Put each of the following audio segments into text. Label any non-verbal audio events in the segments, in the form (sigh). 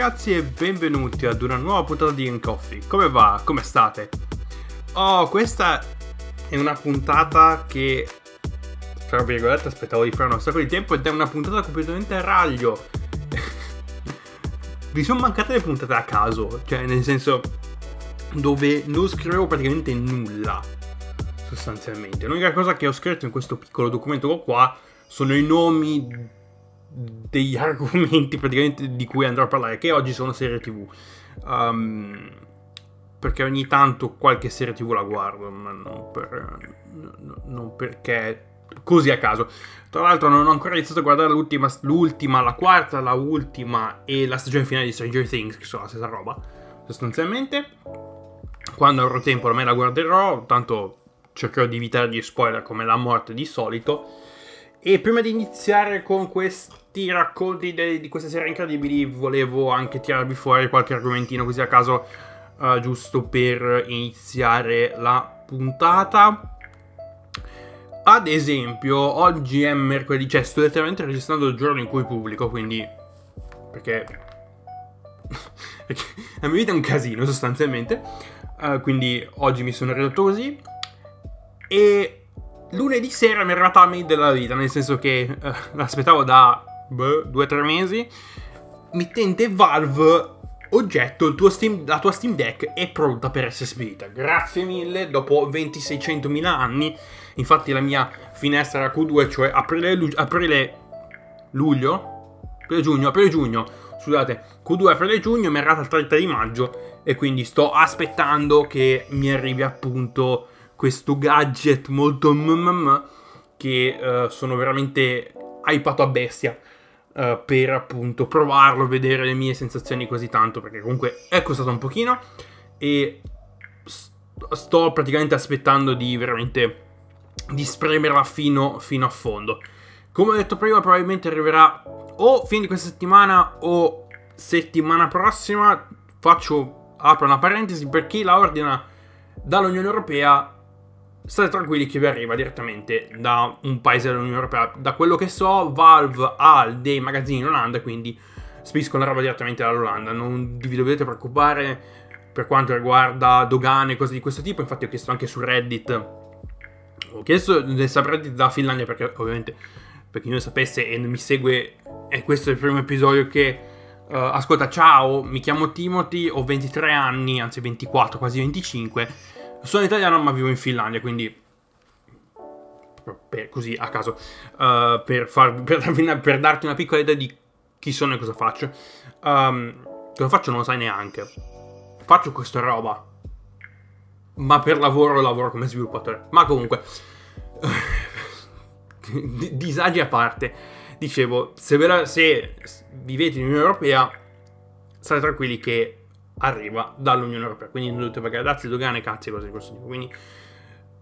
ragazzi e benvenuti ad una nuova puntata di In Coffee. Come va? Come state? Oh, questa è una puntata che, tra virgolette, aspettavo di fare un sacco di tempo ed è una puntata completamente a raglio. (laughs) Vi sono mancate le puntate a caso, cioè nel senso dove non scrivevo praticamente nulla, sostanzialmente. L'unica cosa che ho scritto in questo piccolo documento qua sono i nomi degli (laughs) argomenti praticamente di cui andrò a parlare, che oggi sono serie tv. Um, perché ogni tanto qualche serie tv la guardo, ma non, per, non perché così a caso. Tra l'altro non ho ancora iniziato a guardare l'ultima, l'ultima, la quarta, la ultima e la stagione finale di Stranger Things, che sono la stessa roba, sostanzialmente. Quando avrò tempo me la guarderò, tanto cercherò di evitare gli spoiler come la morte di solito. E prima di iniziare con questi racconti de- di queste serie incredibili, volevo anche tirarvi fuori qualche argomentino così a caso, uh, giusto per iniziare la puntata. Ad esempio, oggi è mercoledì, cioè sto letteralmente registrando il giorno in cui pubblico, quindi... Perché... (laughs) perché la mia vita è un casino sostanzialmente. Uh, quindi oggi mi sono ridotto così. E lunedì sera mi è arrivata la mail della vita, nel senso che eh, l'aspettavo da boh, due o tre mesi. Mittente Valve, oggetto, Steam, la tua Steam Deck è pronta per essere spedita. Grazie mille, dopo 2600.000 anni. Infatti la mia finestra era Q2, cioè aprile, lu- aprile luglio, aprile giugno, aprile giugno, scusate, Q2 aprile giugno mi è arrivata il 30 di maggio e quindi sto aspettando che mi arrivi appunto questo gadget molto mmm che uh, sono veramente hypato a bestia uh, per appunto provarlo, vedere le mie sensazioni così tanto perché comunque è costato un pochino e st- sto praticamente aspettando di veramente di spremerla fino, fino a fondo. Come ho detto prima, probabilmente arriverà o fine di questa settimana o settimana prossima. Faccio apro una parentesi per chi la ordina dall'Unione Europea state tranquilli che vi arriva direttamente da un paese dell'Unione Europea. Da quello che so, Valve ha dei magazzini in Olanda, quindi spediscono la roba direttamente dall'Olanda. Non vi dovete preoccupare per quanto riguarda dogane e cose di questo tipo. Infatti, ho chiesto anche su Reddit. Ho chiesto nel subreddit da Finlandia perché, ovviamente, per chi non sapesse e mi segue, è questo il primo episodio che. Uh, ascolta, ciao, mi chiamo Timothy, ho 23 anni, anzi 24, quasi 25 sono italiano ma vivo in Finlandia, quindi per, così a caso, uh, per, far, (laughs) per, per, darti una piccola idea di chi sono e cosa faccio. Um, cosa faccio non lo sai neanche. Faccio questa roba, ma per lavoro lavoro come sviluppatore. Ma comunque, (laughs) disagi a parte, dicevo, se, la, se vivete in Unione Europea, state tranquilli che arriva dall'Unione Europea, quindi non dovete pagare dazi, dogane, cazzi, cose di questo tipo. Quindi,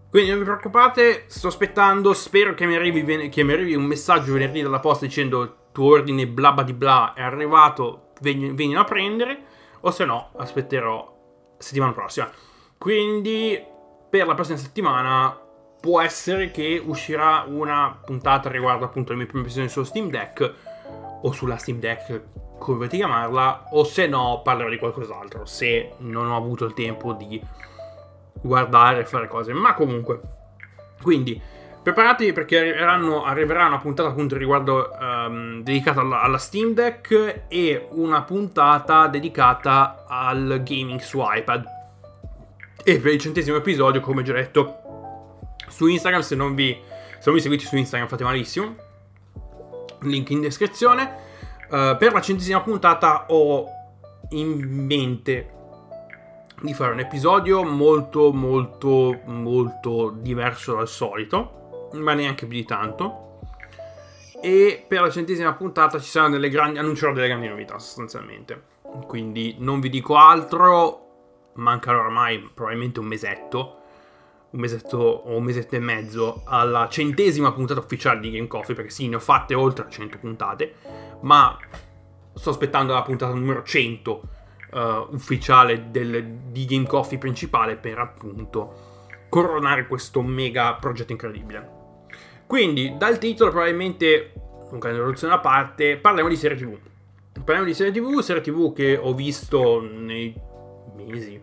quindi non vi preoccupate, sto aspettando, spero che mi arrivi, che mi arrivi un messaggio venerdì dalla posta dicendo tuo ordine bla bla di bla è arrivato, vieni a prendere, o se no aspetterò settimana prossima. Quindi per la prossima settimana può essere che uscirà una puntata riguardo appunto le mie prime impressioni sullo Steam Deck o sulla Steam Deck come volete chiamarla, o se no parlerò di qualcos'altro, se non ho avuto il tempo di guardare e fare cose. Ma comunque, quindi preparatevi perché arriveranno, arriverà una puntata appunto riguardo um, dedicata alla, alla, Steam Deck e una puntata dedicata al gaming su iPad. E per il centesimo episodio, come già detto su Instagram, se non vi, se non vi seguite su Instagram fate malissimo, link in descrizione. Uh, per la centesima puntata ho in mente di fare un episodio molto molto molto diverso dal solito, ma neanche più di tanto. E per la centesima puntata ci saranno delle grandi annuncerò delle grandi novità sostanzialmente. Quindi non vi dico altro, mancano ormai probabilmente un mesetto un mesetto o un mesetto e mezzo alla centesima puntata ufficiale di Game Coffee, perché sì, ne ho fatte oltre 100 puntate, ma sto aspettando la puntata numero 100 uh, eh, ufficiale del, di Game Coffee principale per appunto coronare questo mega progetto incredibile. Quindi, dal titolo probabilmente, un di introduzione a parte, parliamo di serie TV. parliamo di serie TV, serie TV che ho visto nei mesi,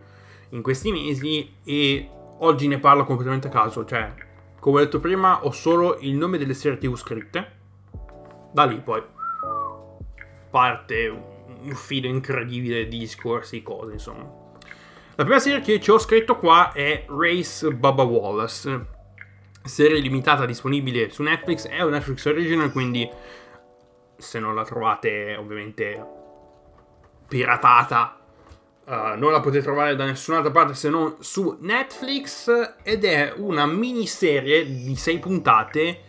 in questi mesi e oggi ne parlo completamente a caso, cioè come ho detto prima ho solo il nome delle serie TV scritte, da lì poi parte un filo incredibile di discorsi, cose insomma. La prima serie che ci ho scritto qua è Race Bubba Wallace, serie limitata disponibile su Netflix, è un Netflix original, quindi se non la trovate ovviamente piratata, uh, non la potete trovare da nessun'altra parte se non su Netflix ed è una miniserie di 6 puntate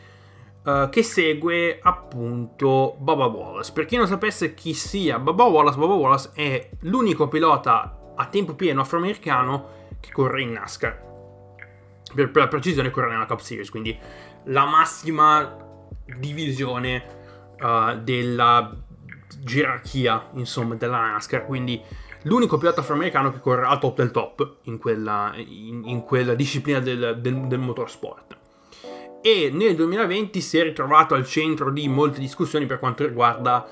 uh, che segue appunto Bubba Wallace. Per chi non sapesse chi sia Bubba Wallace, Bubba Wallace è l'unico pilota a tempo pieno afroamericano che corre in NASCAR. Per, per la precisione corre nella Cup Series, quindi la massima divisione uh, della gerarchia, insomma, della NASCAR. Quindi l'unico pilota afroamericano che corre al top del top in quella, in, in quella disciplina del, del, del motorsport. E nel 2020 si è ritrovato al centro di molte discussioni per quanto riguarda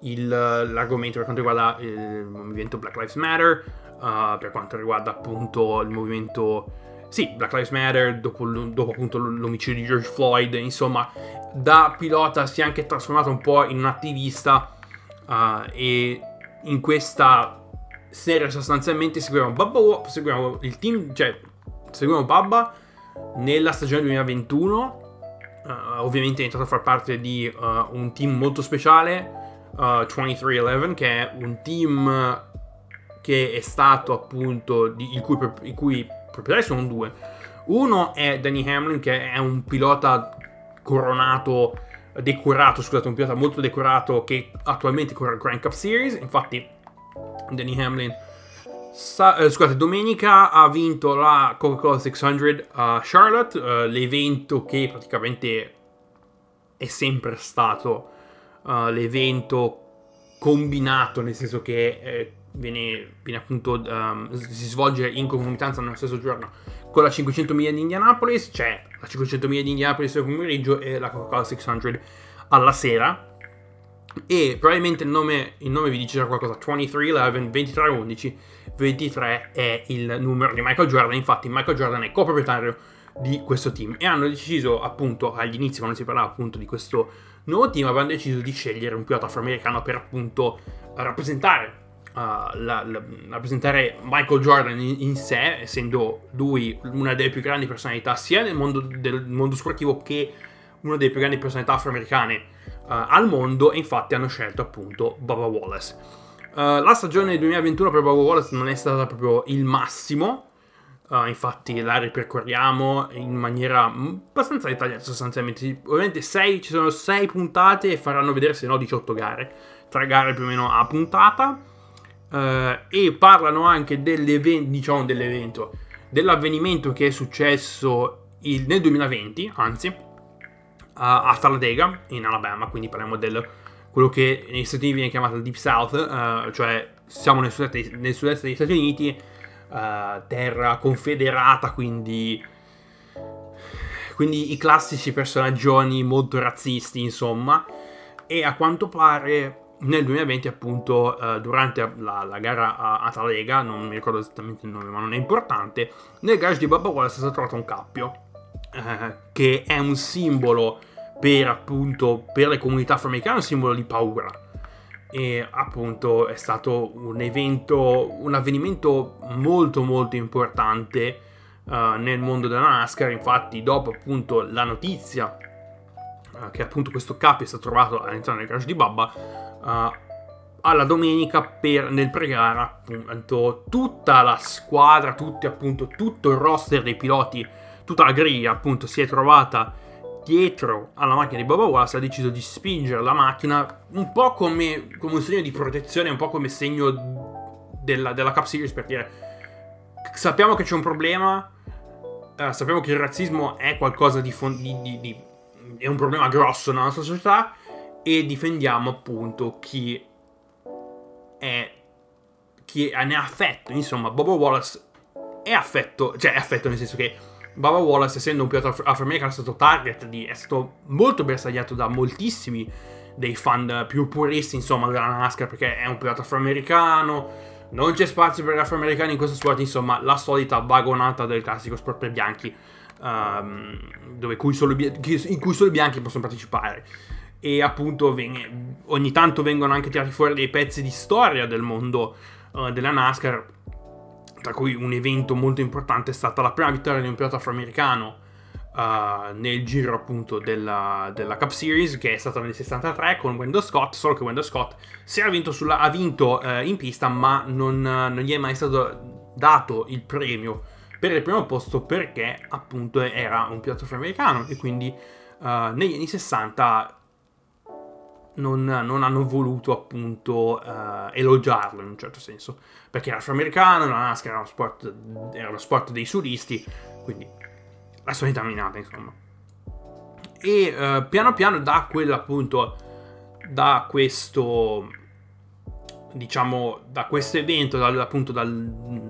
il, l'argomento, per quanto riguarda il movimento Black Lives Matter, uh, per quanto riguarda appunto il movimento, sì, Black Lives Matter, dopo, dopo appunto l'omicidio di George Floyd, insomma, da pilota si è anche trasformato un po' in un attivista uh, e in questa serie sostanzialmente seguiamo Babba, seguiamo il team, cioè seguiamo Babba nella stagione 2021. Uh, ovviamente è entrato a far parte di uh, un team molto speciale, uh, 2311, che è un team che è stato appunto, di, il, cui, i cui proprietari sono due. Uno è Danny Hamlin, che è un pilota coronato, decorato, scusate, un pilota molto decorato che attualmente corre il Grand Cup Series. Infatti, Danny Hamlin Sa- eh, scusate, domenica ha vinto la Coca-Cola 600 a Charlotte, uh, l'evento che praticamente è sempre stato uh, l'evento combinato, nel senso che eh, viene, viene, appunto um, si svolge in concomitanza nello stesso giorno con la 500 miglia di Indianapolis, c'è la 500 miglia di Indianapolis al pomeriggio e la Coca-Cola 600 alla sera. E probabilmente il nome, il nome vi dice già qualcosa: 2311, 2311 23 è il numero di Michael Jordan, infatti Michael Jordan è coproprietario di questo team. E hanno deciso appunto agli inizi quando si parlava appunto di questo nuovo team avevano deciso di scegliere un pilota afroamericano per appunto rappresentare Uh, la, la, rappresentare Michael Jordan in, in, sé, essendo lui una delle più grandi personalità sia nel mondo, del mondo sportivo che una delle più grandi personalità afroamericane al mondo, e infatti hanno scelto appunto Baba Wallace. Uh, la stagione 2021 per Bobo Wallace non è stata proprio il massimo. Uh, infatti la ripercorriamo in maniera abbastanza dettagliata sostanzialmente. Ovviamente sei, ci sono 6 puntate e faranno vedere se no 18 gare. 3 gare più o meno a puntata. Uh, e parlano anche dell'evento, diciamo dell'evento, dell'avvenimento che è successo il, nel 2020, anzi, a Talladega, in Alabama. Quindi parliamo del quello che negli Stati Uniti viene chiamato il Deep South, uh, cioè siamo nel sud-est, nel sud-est degli Stati Uniti, uh, terra confederata, quindi, quindi i classici personaggioni molto razzisti, insomma, e a quanto pare nel 2020 appunto uh, durante la, la, gara a, a Talega, non mi ricordo esattamente il nome ma non è importante, nel garage di Bubba Wallace è stato trovato un cappio, che è un simbolo per appunto per le comunità afroamericane un simbolo di paura. E appunto è stato un evento un avvenimento molto molto importante uh, nel mondo della NASCAR. Infatti dopo appunto la notizia uh, che appunto questo capo è stato trovato all'interno del garage di Babba uh, alla domenica per, nel pre-gara appunto tutta la squadra tutti appunto tutto il roster dei piloti tutta la griglia appunto si è trovata dietro alla macchina di Boba Wallace ha deciso di spingere la macchina un po' come, come un segno di protezione, un po' come segno della, della Cup Series per dire sappiamo che c'è un problema, eh, sappiamo che il razzismo è qualcosa di, di, di, di, è un problema grosso nella nostra società e difendiamo appunto chi è chi ne ha affetto, insomma Boba Wallace è affetto, cioè è affetto nel senso che Baba Wallace, essendo un pilota afroamericano, è stato target di. è stato molto bersagliato da moltissimi dei fan più puristi, insomma, della NASCAR, perché è un pilota afroamericano. Non c'è spazio per gli afroamericani in questo sport, insomma, la solita vagonata del classico sport per bianchi, um, cui in cui solo i bianchi possono partecipare. E appunto ogni tanto vengono anche tirati fuori dei pezzi di storia del mondo uh, della NASCAR, tra cui un evento molto importante è stata la prima vittoria di un pilota afroamericano uh, nel giro appunto della, della, Cup Series che è stata nel 63 con Wendell Scott, solo che Wendell Scott vinto sulla, ha vinto uh, in pista ma non, non, gli è mai stato dato il premio per il primo posto perché appunto era un pilota afroamericano e quindi uh, negli anni 60 non, non, hanno voluto appunto uh, elogiarlo in un certo senso perché era afroamericano, la NASCAR era uno sport, era lo sport dei sudisti quindi la solita minata, insomma. E uh, piano piano da quello appunto, da questo, diciamo, da questo evento, dal, appunto dal,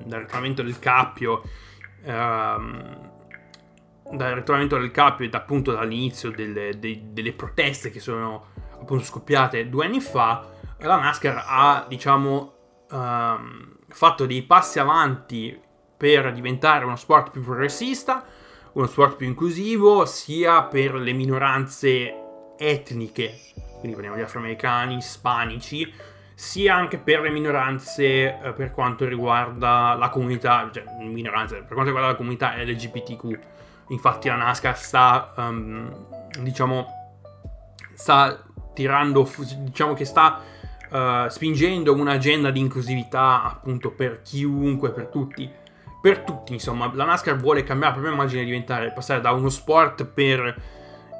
dal ritrovamento del cappio, um, dal ritrovamento del cappio e appunto dall'inizio delle, de, delle proteste che sono appunto scoppiate due anni fa, la NASCAR ha, diciamo, um, fatto dei passi avanti per diventare uno sport più progressista, uno sport più inclusivo sia per le minoranze etniche, quindi parliamo di afroamericani, ispanici, sia anche per le minoranze eh, per quanto riguarda la comunità, cioè minoranze, per quanto riguarda la comunità LGBTQ. Infatti la NASCAR sta, um, diciamo, sta tirando, diciamo che sta uh, spingendo un'agenda di inclusività appunto per chiunque, per tutti per tutti, insomma, la NASCAR vuole cambiare la propria immagine e diventare, passare da uno sport per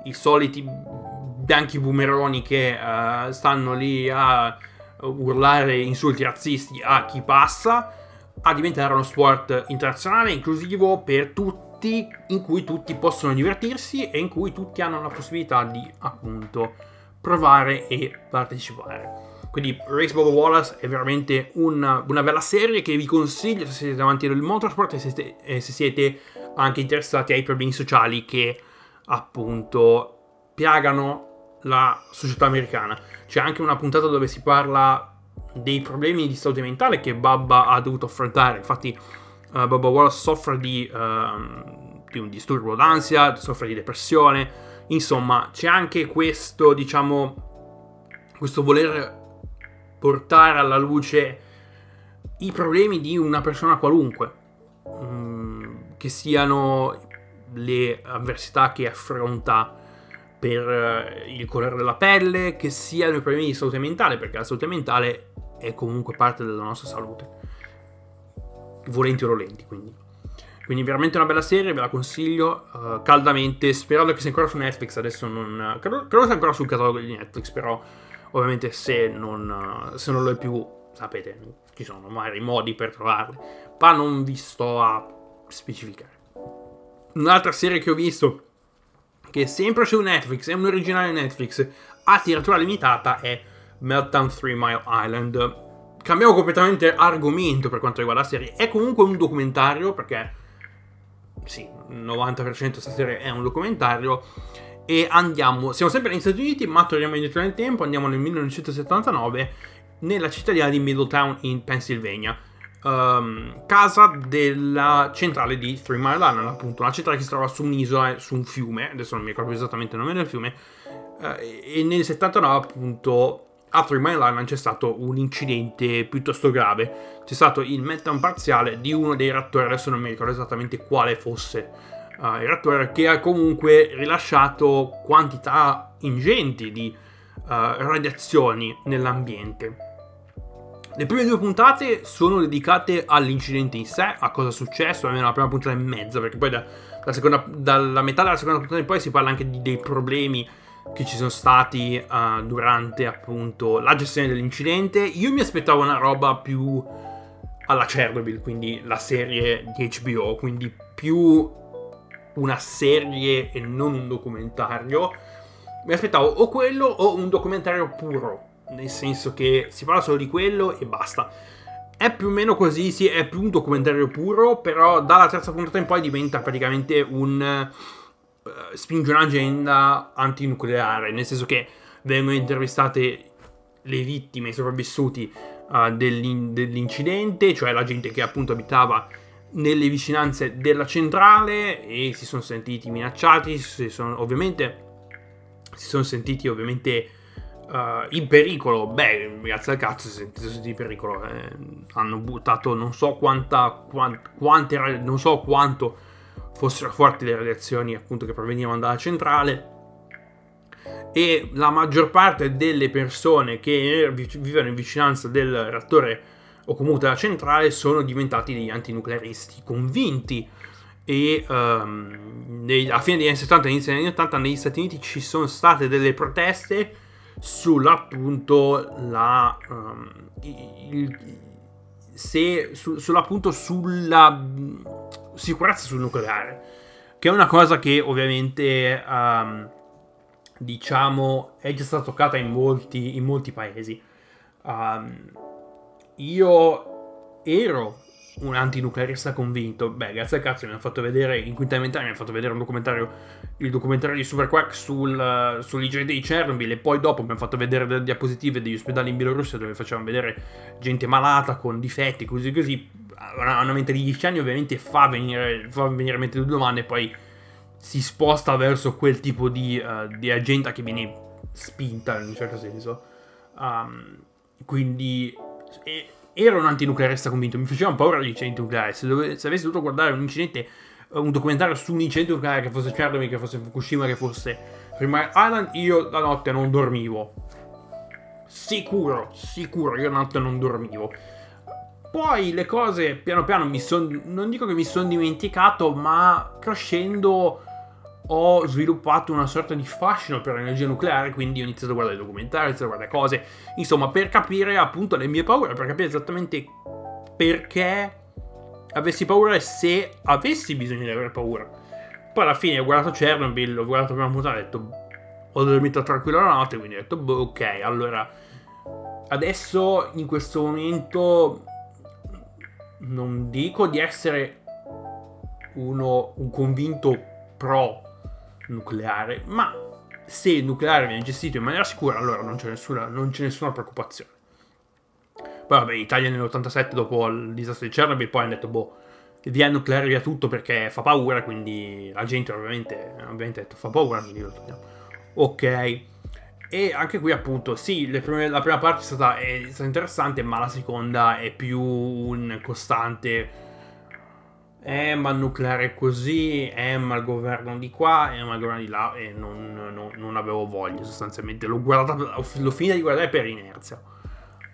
i soliti bianchi boomeroni che uh, stanno lì a urlare insulti razzisti a chi passa, a diventare uno sport internazionale, inclusivo per tutti, in cui tutti possono divertirsi e in cui tutti hanno la possibilità di appunto provare e partecipare. Quindi Race Bobo Wallace è veramente una, una, bella serie che vi consiglio se siete davanti al motorsport e se siete, e se siete anche interessati ai problemi sociali che appunto piagano la società americana. C'è anche una puntata dove si parla dei problemi di salute mentale che Babba ha dovuto affrontare. Infatti uh, Bubba Wallace soffre di, uh, di un disturbo d'ansia, soffre di depressione. Insomma, c'è anche questo, diciamo, questo voler portare alla luce i problemi di una persona qualunque, mm, che siano le avversità che affronta per eh, il colore della pelle, che siano i problemi di salute mentale, perché la salute mentale è comunque parte della nostra salute, volenti o nolenti, quindi. Quindi veramente una bella serie, ve la consiglio uh, caldamente, sperando che sia ancora su Netflix, adesso non... Credo, credo sia ancora sul catalogo di Netflix, però Ovviamente se non, se non lo è più, sapete, ci sono magari modi per trovarle, ma non vi sto a specificare. Un'altra serie che ho visto, che è sempre su Netflix, è un originale Netflix, a tiratura limitata, è Meltdown 3 Mile Island. Cambiamo completamente argomento per quanto riguarda la serie. È comunque un documentario, perché sì, il 90% stasera è un documentario e andiamo, siamo sempre negli Stati Uniti, ma torniamo indietro nel tempo, andiamo nel 1979 nella cittadina di Middletown in Pennsylvania. Um, casa della centrale di Three Mile Island, appunto, una centrale che si trova su un'isola, su un fiume, adesso non mi ricordo esattamente il nome del fiume, uh, e nel 79 appunto a Three Mile Island c'è stato un incidente piuttosto grave, c'è stato il meltdown parziale di uno dei reattori, adesso non mi ricordo esattamente quale fosse uh, il reattore che ha comunque rilasciato quantità ingenti di uh, radiazioni nell'ambiente. Le prime due puntate sono dedicate all'incidente in sé, a cosa è successo, almeno la prima puntata e mezza, perché poi da, da seconda, dalla metà della seconda puntata in poi si parla anche di, dei problemi che ci sono stati uh, durante appunto la gestione dell'incidente. Io mi aspettavo una roba più alla Chernobyl, quindi la serie di HBO, quindi più una serie e non un documentario, mi aspettavo o quello o un documentario puro, nel senso che si parla solo di quello e basta. È più o meno così, sì, è più un documentario puro, però dalla terza puntata in poi diventa praticamente un... Uh, spinge un'agenda antinucleare, nel senso che vengono intervistate le vittime, i sopravvissuti uh, dell'in- dell'incidente, cioè la gente che appunto abitava nelle vicinanze della centrale e si sono sentiti minacciati, si sono ovviamente si sono sentiti ovviamente uh, in pericolo. Beh, grazie al cazzo si sono sentiti in pericolo. Eh, hanno buttato non so quanta, quant, quante, non so quanto fossero forti le radiazioni appunto che provenivano dalla centrale. E la maggior parte delle persone che vivono in vicinanza del reattore o comunque della centrale sono diventati degli antinuclearisti convinti. E um, a fine degli anni 70 e inizio degli anni 80 negli Stati Uniti ci sono state delle proteste sull'appunto la um, il, se, su, sull'appunto sulla sicurezza sul nucleare che è una cosa che ovviamente um, diciamo è già stata toccata in molti, in molti paesi. Io ero un antinuclearista convinto. Beh, grazie al cazzo mi hanno fatto vedere in quinta elementare, mi hanno fatto vedere un documentario, il documentario di Superquack sul, sull'IGD di Chernobyl e poi dopo mi hanno fatto vedere delle diapositive degli ospedali in Bielorussia dove facevano vedere gente malata con difetti, così così. Una, una mente di 10 anni ovviamente fa venire, fa venire in mente due domande e poi si sposta verso quel tipo di, uh, di agenda che viene spinta in un certo senso. Um, quindi... E, ero un antinuclearista convinto, mi facevano paura gli incidenti nucleari. Se, dove, se, avessi dovuto guardare un incidente, eh, un documentario su un incidente nucleare, che fosse Chernobyl, che fosse Fukushima, che fosse Three Island, io la notte non dormivo. Sicuro, sicuro, io la notte non dormivo. Poi le cose piano piano mi sono. Non dico che mi sono dimenticato, ma crescendo ho sviluppato una sorta di fascino per l'energia nucleare, quindi ho iniziato a guardare documentari, ho iniziato a guardare cose, insomma, per capire appunto le mie paure, per capire esattamente perché avessi paura e se avessi bisogno di avere paura. Poi alla fine ho guardato Chernobyl, ho guardato prima puntata ho detto ho dormito tranquillo la notte, quindi ho detto boh, ok, allora adesso in questo momento non dico di essere uno un convinto pro nucleare, ma se il nucleare viene gestito in maniera sicura, allora non c'è nessuna, non c'è nessuna preoccupazione. Poi vabbè, Italia nell'87 dopo il disastro di Chernobyl poi hanno detto boh, via il nucleare via tutto perché fa paura, quindi la gente ovviamente, ovviamente ha detto fa paura, quindi lo togliamo. Ok. E anche qui appunto, sì, prime, la prima parte è stata, è stata interessante, ma la seconda è più un costante eh ma il nucleare è così, eh ma il governo di qua, eh ma il governo di là e non, non, non avevo voglia sostanzialmente, l'ho guardato, l'ho finita di guardare per inerzia,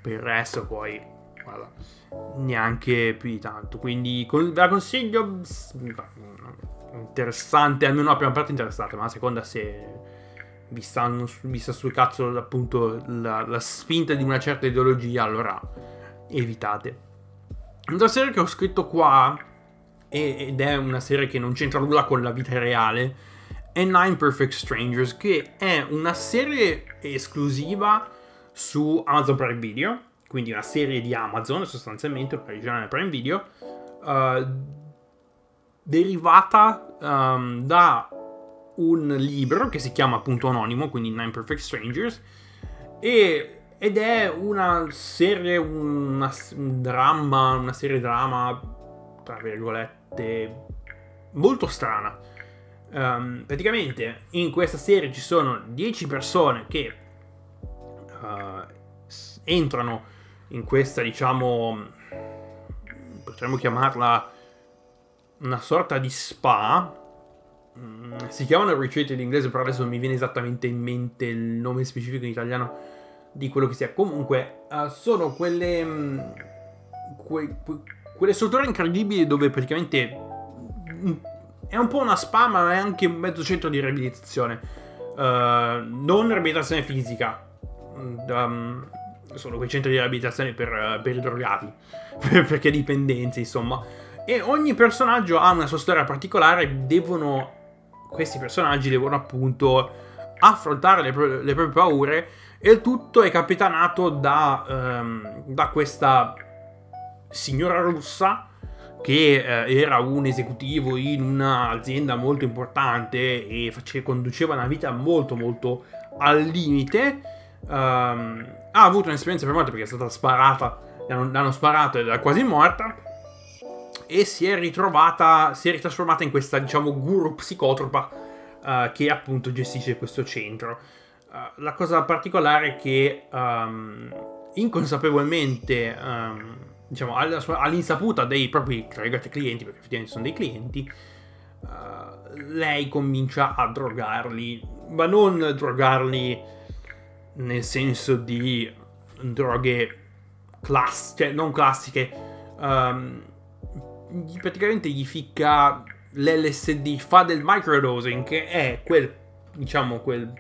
per il resto poi, guarda, neanche più di tanto, quindi ve la consiglio, interessante, almeno la prima parte interessante, ma la seconda se vi, stanno, vi sta sul cazzo appunto la, la spinta di una certa ideologia, allora evitate. Una serie che ho scritto qua ed è una serie che non c'entra nulla con la vita reale, è Nine Perfect Strangers, che è una serie esclusiva su Amazon Prime Video, quindi una serie di Amazon sostanzialmente, originale Prime Video, uh, derivata um, da un libro che si chiama appunto anonimo, quindi Nine Perfect Strangers, e, ed è una serie, una, un dramma, una serie drama tra virgolette, molto strana. Um, praticamente in questa serie ci sono 10 persone che uh, entrano in questa, diciamo, potremmo chiamarla una sorta di spa. Mm, si chiamano retreat in inglese, però adesso non mi viene esattamente in mente il nome specifico in italiano di quello che sia. Comunque, uh, sono quelle. Um, que, que, quelle strutture incredibili dove praticamente mm, è un po' una spa, ma è anche un mezzo centro di riabilitazione. Uh, non riabilitazione fisica. Um, sono quei centri di riabilitazione per, per i drogati, (laughs) perché dipendenze, insomma. E ogni personaggio ha una sua storia particolare. Devono. Questi personaggi devono appunto affrontare le, le proprie paure. E il tutto è capitanato da, um, da questa signora russa che eh, era un esecutivo in un'azienda molto importante e face- conduceva una vita molto molto al limite. Um, ha avuto un'esperienza per morte perché è stata sparata, l'hanno sparato ed è quasi morta. E si è ritrovata, si è ritrasformata in questa, diciamo, guru psicotropa uh, che appunto gestisce questo centro. Uh, la cosa particolare è che um, inconsapevolmente, um, diciamo, all'insaputa dei propri clienti, perché effettivamente sono dei clienti, uh, lei comincia a drogarli, ma non drogarli nel senso di droghe classiche, cioè non classiche, um, praticamente gli ficca l'LSD, fa del microdosing, che è quel, diciamo, quel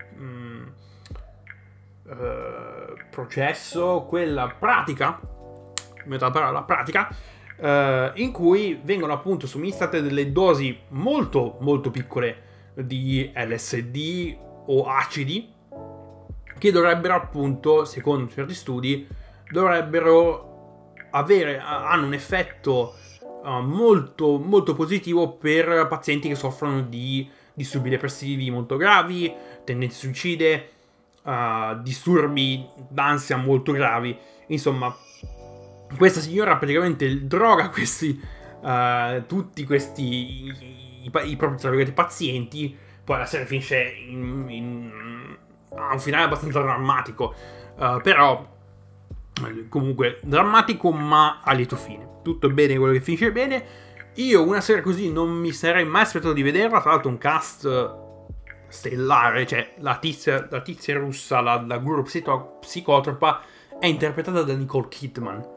uh, processo, quella pratica, metà parola, pratica, uh, in cui vengono appunto somministrate delle dosi molto, molto piccole di LSD o acidi, che dovrebbero appunto, secondo certi studi, dovrebbero avere, hanno un effetto uh, molto, molto positivo per pazienti che soffrono di disturbi depressivi molto gravi, tendenze suicide, uh, disturbi d'ansia molto gravi. Insomma, questa signora praticamente droga questi, uh, tutti questi i, i, propri pazienti. Poi la serie finisce in, in, a un finale abbastanza drammatico. Uh, però comunque drammatico ma a lieto fine. Tutto bene quello che finisce bene. Io una serie così non mi sarei mai aspettato di vederla, tra l'altro un cast stellare, cioè la tizia, la tizia russa, la, la guru psico, psicotropa, è interpretata da Nicole Kidman.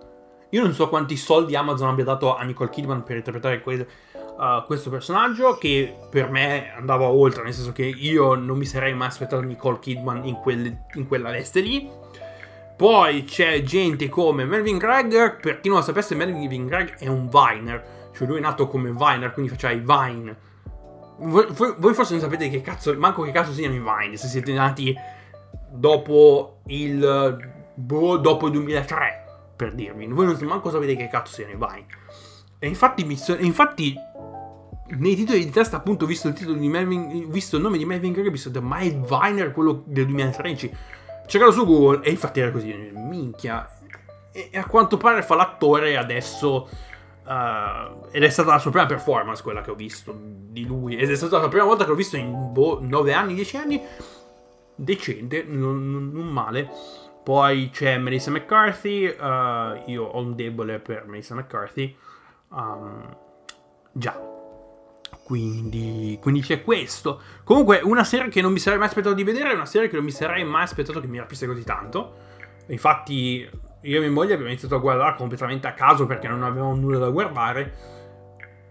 Io non so quanti soldi Amazon abbia dato a Nicole Kidman per interpretare que- uh, questo personaggio, che per me andava oltre, nel senso che io non mi sarei mai aspettato Nicole Kidman in, quel, in quella veste lì. Poi c'è gente come Melvin Gregg, per chi non lo sapesse Melvin Gregg è un Viner, cioè lui è nato come Viner, quindi faceva i Vine. Voi, voi, forse non sapete che cazzo, manco che cazzo siano i Vine, se siete nati dopo il, boh, dopo il 2003, per dirvi. Voi non manco sapete che cazzo siano i Vine. E infatti, infatti nei titoli di testa appunto visto il titolo di Melvin, visto il nome di Melvin Gregg, ho visto ma è Viner quello del 2013 cercato su Google e infatti era così, minchia. E, a quanto pare fa l'attore adesso. Uh, ed è stata la sua prima performance quella che ho visto di lui. Ed è stata la prima volta che l'ho visto in boh, 9 anni, 10 anni. Decente, non, non male. Poi c'è Melissa McCarthy. Uh, io ho un debole per Melissa McCarthy. Um, già, quindi, quindi, c'è questo. Comunque, una serie che non mi sarei mai aspettato di vedere è una serie che non mi sarei mai aspettato che mi rapisse così tanto. Infatti, io e mia moglie abbiamo iniziato a guardare completamente a caso perché non avevamo nulla da guardare.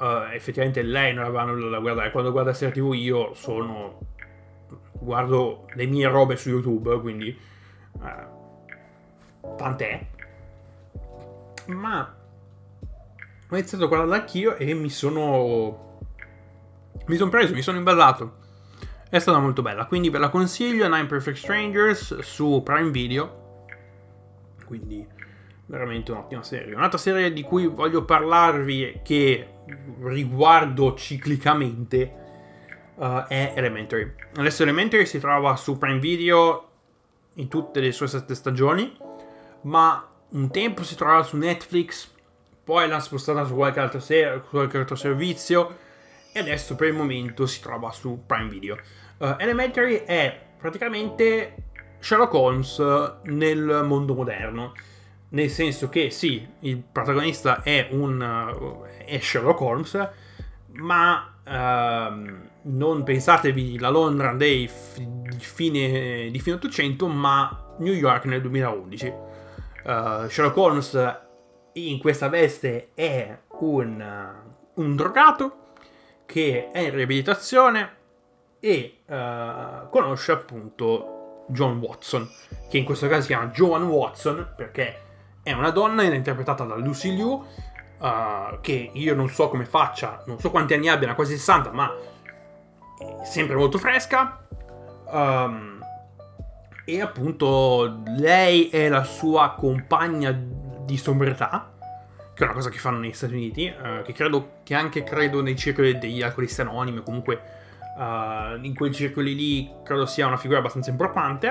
Uh, effettivamente lei non aveva nulla da guardare. Quando guarda serie TV io sono... guardo le mie robe su YouTube, quindi... Uh, tant'è. Ma... Ho iniziato a guardarla anch'io e mi sono mi sono preso, mi sono imballato. È stata molto bella, quindi ve la consiglio. Nine Perfect Strangers su Prime Video. Quindi veramente un'ottima serie. Un'altra serie di cui voglio parlarvi che riguardo ciclicamente uh, è Elementary. Adesso Elementary si trova su Prime Video in tutte le sue sette stagioni, ma un tempo si trovava su Netflix, poi l'hanno spostata su qualche altro, ser- qualche altro servizio e adesso per il momento si trova su Prime Video. Uh, Elementary è praticamente Sherlock Holmes nel mondo moderno. Nel senso che sì, il protagonista è un uh, è Sherlock Holmes, ma uh, non pensatevi la Londra dei f- di, fine, di fine 800, ma New York nel 2011. Uh, Sherlock Holmes in questa veste è un, un drogato che è in riabilitazione e uh, conosce appunto John Watson, che in questo caso si chiama Joan Watson perché è una donna interpretata da Lucy Liu, uh, che io non so come faccia, non so quanti anni abbia, quasi 60, ma è sempre molto fresca. Um, e appunto lei è la sua compagna di sobrietà che è una cosa che fanno negli Stati Uniti, uh, che credo che anche credo nei circoli degli alcolisti anonimi, comunque uh, in quei circoli lì credo sia una figura abbastanza importante.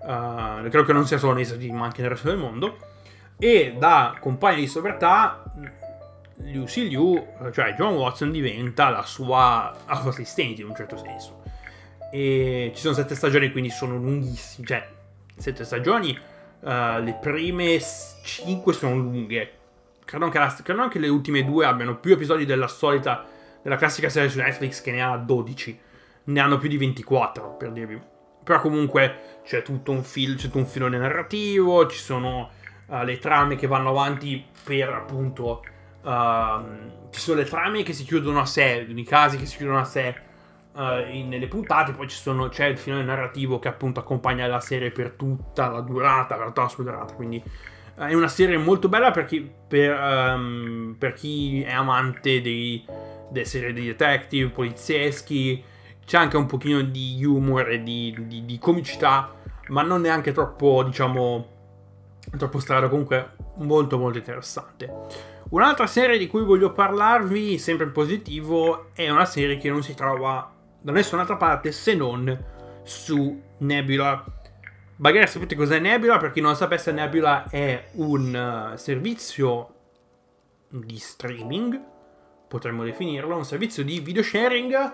Uh, credo che non sia solo nei Stati Uniti, ma anche nel resto del mondo. E da compagno di sobrietà, Lucy Liu, cioè John Watson, diventa la sua assistente in un certo senso. E ci sono sette stagioni, quindi sono lunghissime. Cioè, sette stagioni. Uh, le prime cinque sono lunghe. Credo che, la, credo anche le ultime due abbiano più episodi della solita, della classica serie su Netflix che ne ha 12. Ne hanno più di 24, per dirvi. Però comunque c'è tutto un, fil, c'è tutto un filone narrativo, ci sono uh, le trame che vanno avanti per appunto... Uh, ci sono le trame che si chiudono a sé, i casi che si chiudono a sé uh, in, nelle puntate, poi sono, c'è il finale narrativo che appunto accompagna la serie per tutta la durata, per tutta la sua durata, quindi uh, è una serie molto bella per chi, per, um, per chi è amante dei, delle serie di detective, polizieschi, c'è anche un pochino di humor e di, di, di comicità, ma non neanche troppo, diciamo, troppo strano, comunque molto molto interessante. Un'altra serie di cui voglio parlarvi, sempre in positivo, è una serie che non si trova da nessun'altra parte se non su Nebula. Magari sapete cos'è Nebula, per chi non sapesse Nebula è un uh, servizio di streaming, potremmo definirlo, un servizio di video sharing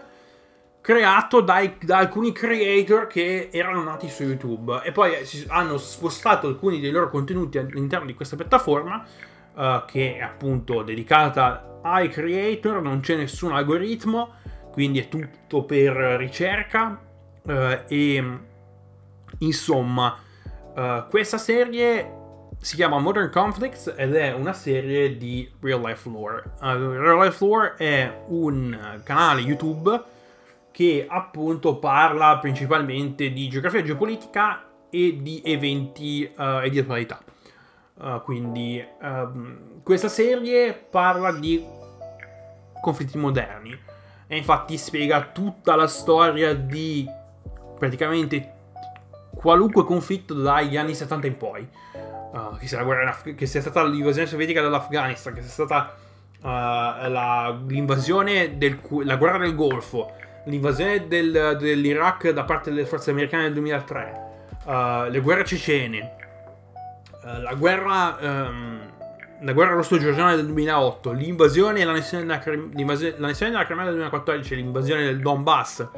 creato dai, da alcuni creator che erano nati su YouTube e poi hanno spostato alcuni dei loro contenuti all'interno di questa piattaforma uh, che è appunto dedicata ai creator, non c'è nessun algoritmo quindi è tutto per ricerca eh, e insomma eh, questa serie si chiama Modern Conflicts ed è una serie di real life lore. Uh, real life lore è un canale YouTube che appunto parla principalmente di geografia geopolitica e di eventi uh, e di attualità. Uh, quindi um, questa serie parla di conflitti moderni e infatti spiega tutta la storia di praticamente qualunque conflitto dagli anni 70 in poi. Uh, che, sia Af- che, sia stata l'invasione sovietica dell'Afghanistan, che sia stata uh, la, l'invasione del, la guerra del Golfo, l'invasione del, dell'Iraq da parte delle forze americane nel 2003, uh, le guerre cecene, la guerra um, la guerra russo-georgiana del 2008, l'invasione e l'annessione della, della Crimea del 2014, l'invasione del Donbass,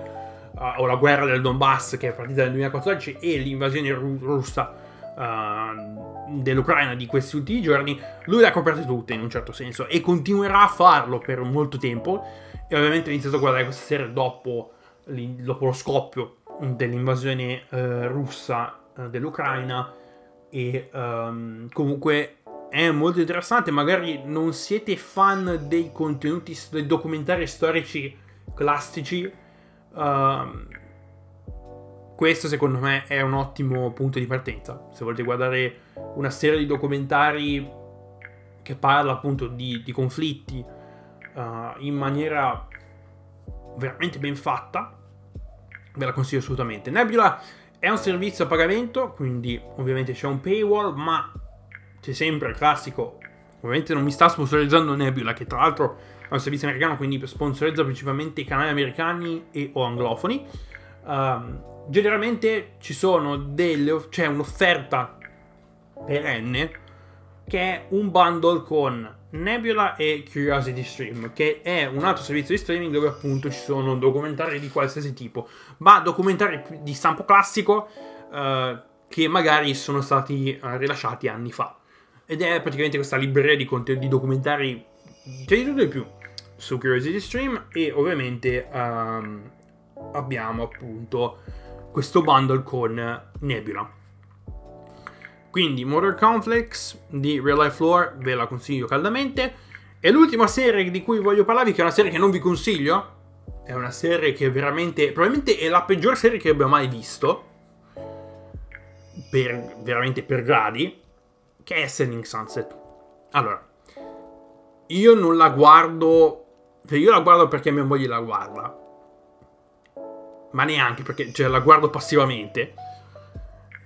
uh, o la guerra del Donbass che è partita nel 2014, e l'invasione ru- russa uh, dell'Ucraina di questi ultimi giorni, lui le ha coperte tutte in un certo senso e continuerà a farlo per molto tempo. E ovviamente ho iniziato a guardare questa serie dopo, dopo lo scoppio dell'invasione uh, russa dell'Ucraina e um, comunque è molto interessante. Magari non siete fan dei contenuti, dei documentari storici classici. Uh, questo secondo me è un ottimo punto di partenza. Se volete guardare una serie di documentari che parla appunto di, di conflitti uh, in maniera veramente ben fatta, ve la consiglio assolutamente. Nebula è un servizio a pagamento, quindi ovviamente c'è un paywall, ma c'è sempre il classico. Ovviamente non mi sta sponsorizzando Nebula, che tra l'altro è un servizio americano, quindi sponsorizza principalmente i canali americani e o anglofoni. Um, generalmente ci sono delle. c'è un'offerta perenne che è un bundle con Nebula e Curiosity Stream, che è un altro servizio di streaming dove appunto ci sono documentari di qualsiasi tipo, ma documentari di stampo classico uh, che magari sono stati uh, rilasciati anni fa. Ed è praticamente questa libreria di, conten- di documentari, c'è di tutto e più, su Curiosity Stream e ovviamente um, abbiamo appunto questo bundle con Nebula. Quindi Modern Conflicts di Real Life Lore ve la consiglio caldamente. E l'ultima serie di cui voglio parlarvi, che è una serie che non vi consiglio, è una serie che veramente, probabilmente è la peggior serie che abbia mai visto, per, veramente per gradi, che è Selling Sunset. Allora, io non la guardo, cioè io la guardo perché mia moglie la guarda, ma neanche perché cioè, la guardo passivamente.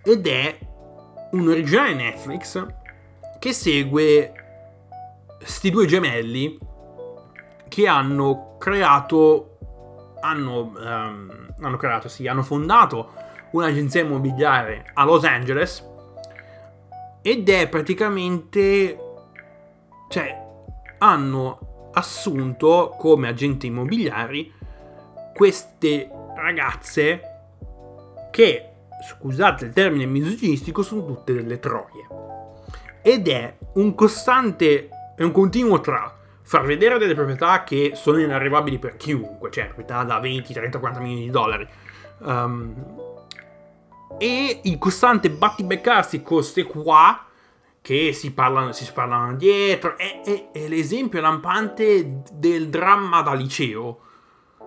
Ed è un originale Netflix che segue sti due gemelli che hanno creato hanno, um, hanno creato, sì, hanno fondato un'agenzia immobiliare a Los Angeles ed è praticamente, cioè, hanno assunto come agenti immobiliari queste ragazze che, scusate il termine misoginistico, sono tutte delle troie. Ed è un costante, è un continuo tra far vedere delle proprietà che sono inarrivabili per chiunque, cioè proprietà da 20, 30, 40 milioni di dollari. Um, e il costante battibeccarsi con queste qua che si parlano, si parlano dietro. È, è, è l'esempio lampante del dramma da liceo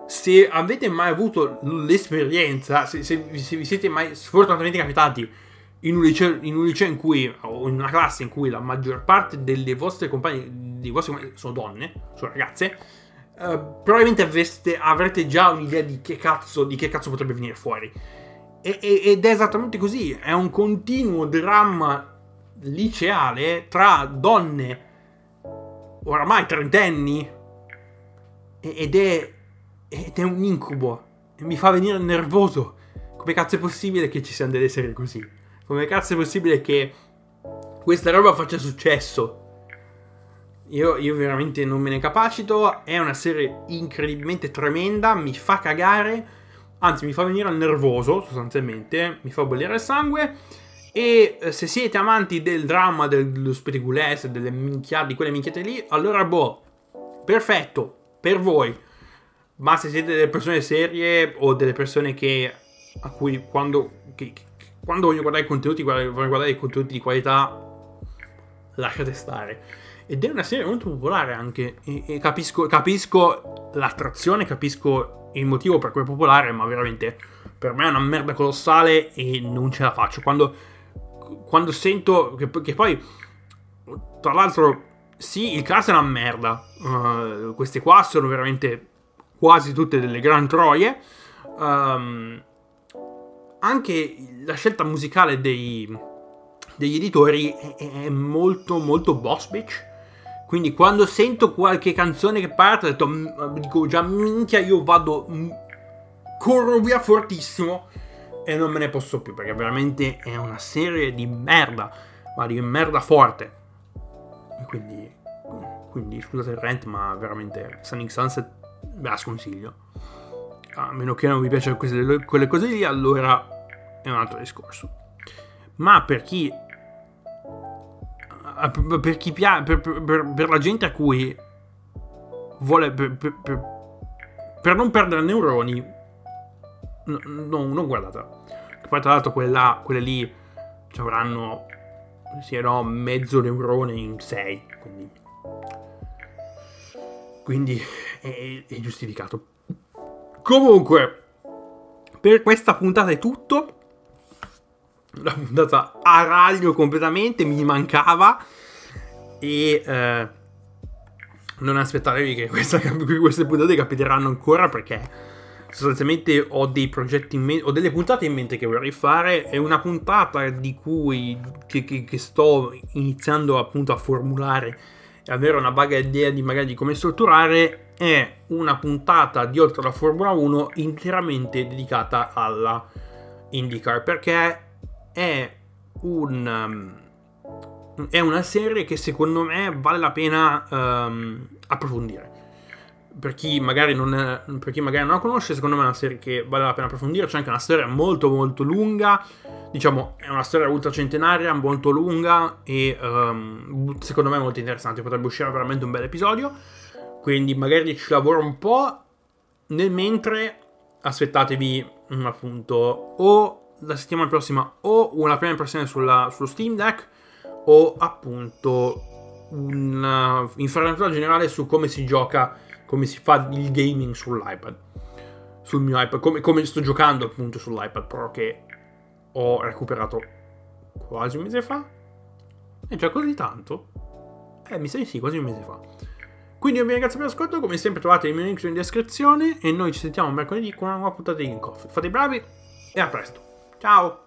se avete mai avuto l'esperienza, se, se, se, vi siete mai sfortunatamente capitati in un, liceo, in un, liceo, in cui, o in una classe in cui la maggior parte delle vostre compagne, dei vostri compagni sono donne, sono ragazze, eh, probabilmente avreste, avrete già un'idea di che cazzo, di che cazzo potrebbe venire fuori. Ed è esattamente così, è un continuo dramma liceale tra donne oramai trentenni ed è ed è un incubo. Mi fa venire nervoso. Come cazzo è possibile che ci siano delle serie così? Come cazzo è possibile che questa roba faccia successo? Io, io, veramente non me ne capacito. È una serie incredibilmente tremenda. Mi fa cagare. Anzi, mi fa venire nervoso, sostanzialmente. Mi fa bollire il sangue. E eh, se siete amanti del dramma, dello spettaculaire, delle minchiate, di quelle minchiate lì, allora boh, perfetto, per voi. Ma se siete delle persone serie o delle persone che a cui quando, che, quando vogliono guardare i contenuti, vogliono guardare i contenuti di qualità, lasciate stare. Ed è una serie molto popolare anche. E, e capisco, capisco l'attrazione, capisco il motivo per cui è popolare, ma veramente per me è una merda colossale e non ce la faccio. Quando, quando sento che, che poi, tra l'altro, sì, il cast è una merda. Uh, queste qua sono veramente quasi tutte delle gran troie. Um, anche la scelta musicale dei, degli editori è, è, molto molto boss bitch. Quindi quando sento qualche canzone che parte, detto, dico già minchia, io vado, corro via fortissimo e non me ne posso più perché veramente è una serie di merda, ma di merda forte. Quindi, quindi scusate il rent, ma veramente Sonic Sunset ve la sconsiglio. A meno che non vi piacciono quelle cose lì, allora è un altro discorso. Ma per chi. Per chi piace. Per, per, per, la gente a cui vuole. Per, non perdere neuroni, no, no, non guardate. Poi, tra l'altro, quelle, là, quelle lì ci avranno. Sì, no, mezzo neurone in 6. Quindi quindi è, è giustificato. Comunque, per questa puntata è tutto. La puntata a raglio completamente, mi mancava. E eh, non aspettatevi che questa, (laughs) queste puntate capiteranno ancora perché sostanzialmente ho dei progetti in mente, ho delle puntate in mente che vorrei fare. È una puntata di cui che, che, che sto iniziando appunto a formulare e avere una vaga idea di magari di come strutturare è una puntata di oltre la Formula 1 interamente dedicata alla IndyCar perché è un um, è una serie che secondo me vale la pena um, approfondire per chi, magari non è, per chi magari non la conosce, secondo me è una serie che vale la pena approfondire. C'è anche una storia molto, molto lunga. Diciamo, è una storia ultracentenaria, molto lunga e um, secondo me molto interessante. Potrebbe uscire veramente un bel episodio. Quindi magari ci lavoro un po'. Nel mentre aspettatevi appunto o la settimana prossima o una prima impressione sulla, sullo Steam Deck o appunto un'infarinatura generale su come si gioca come si fa il gaming sull'iPad. Sul mio iPad, come, come sto giocando appunto sull'iPad Pro che ho recuperato quasi un mese fa. È già così tanto? Eh, mi sa di sì, quasi un mese fa. Quindi io vi ringrazio per l'ascolto, come sempre trovate il mio link in descrizione e noi ci sentiamo mercoledì con una nuova puntata di In Coffee. Fate i bravi e a presto. Ciao!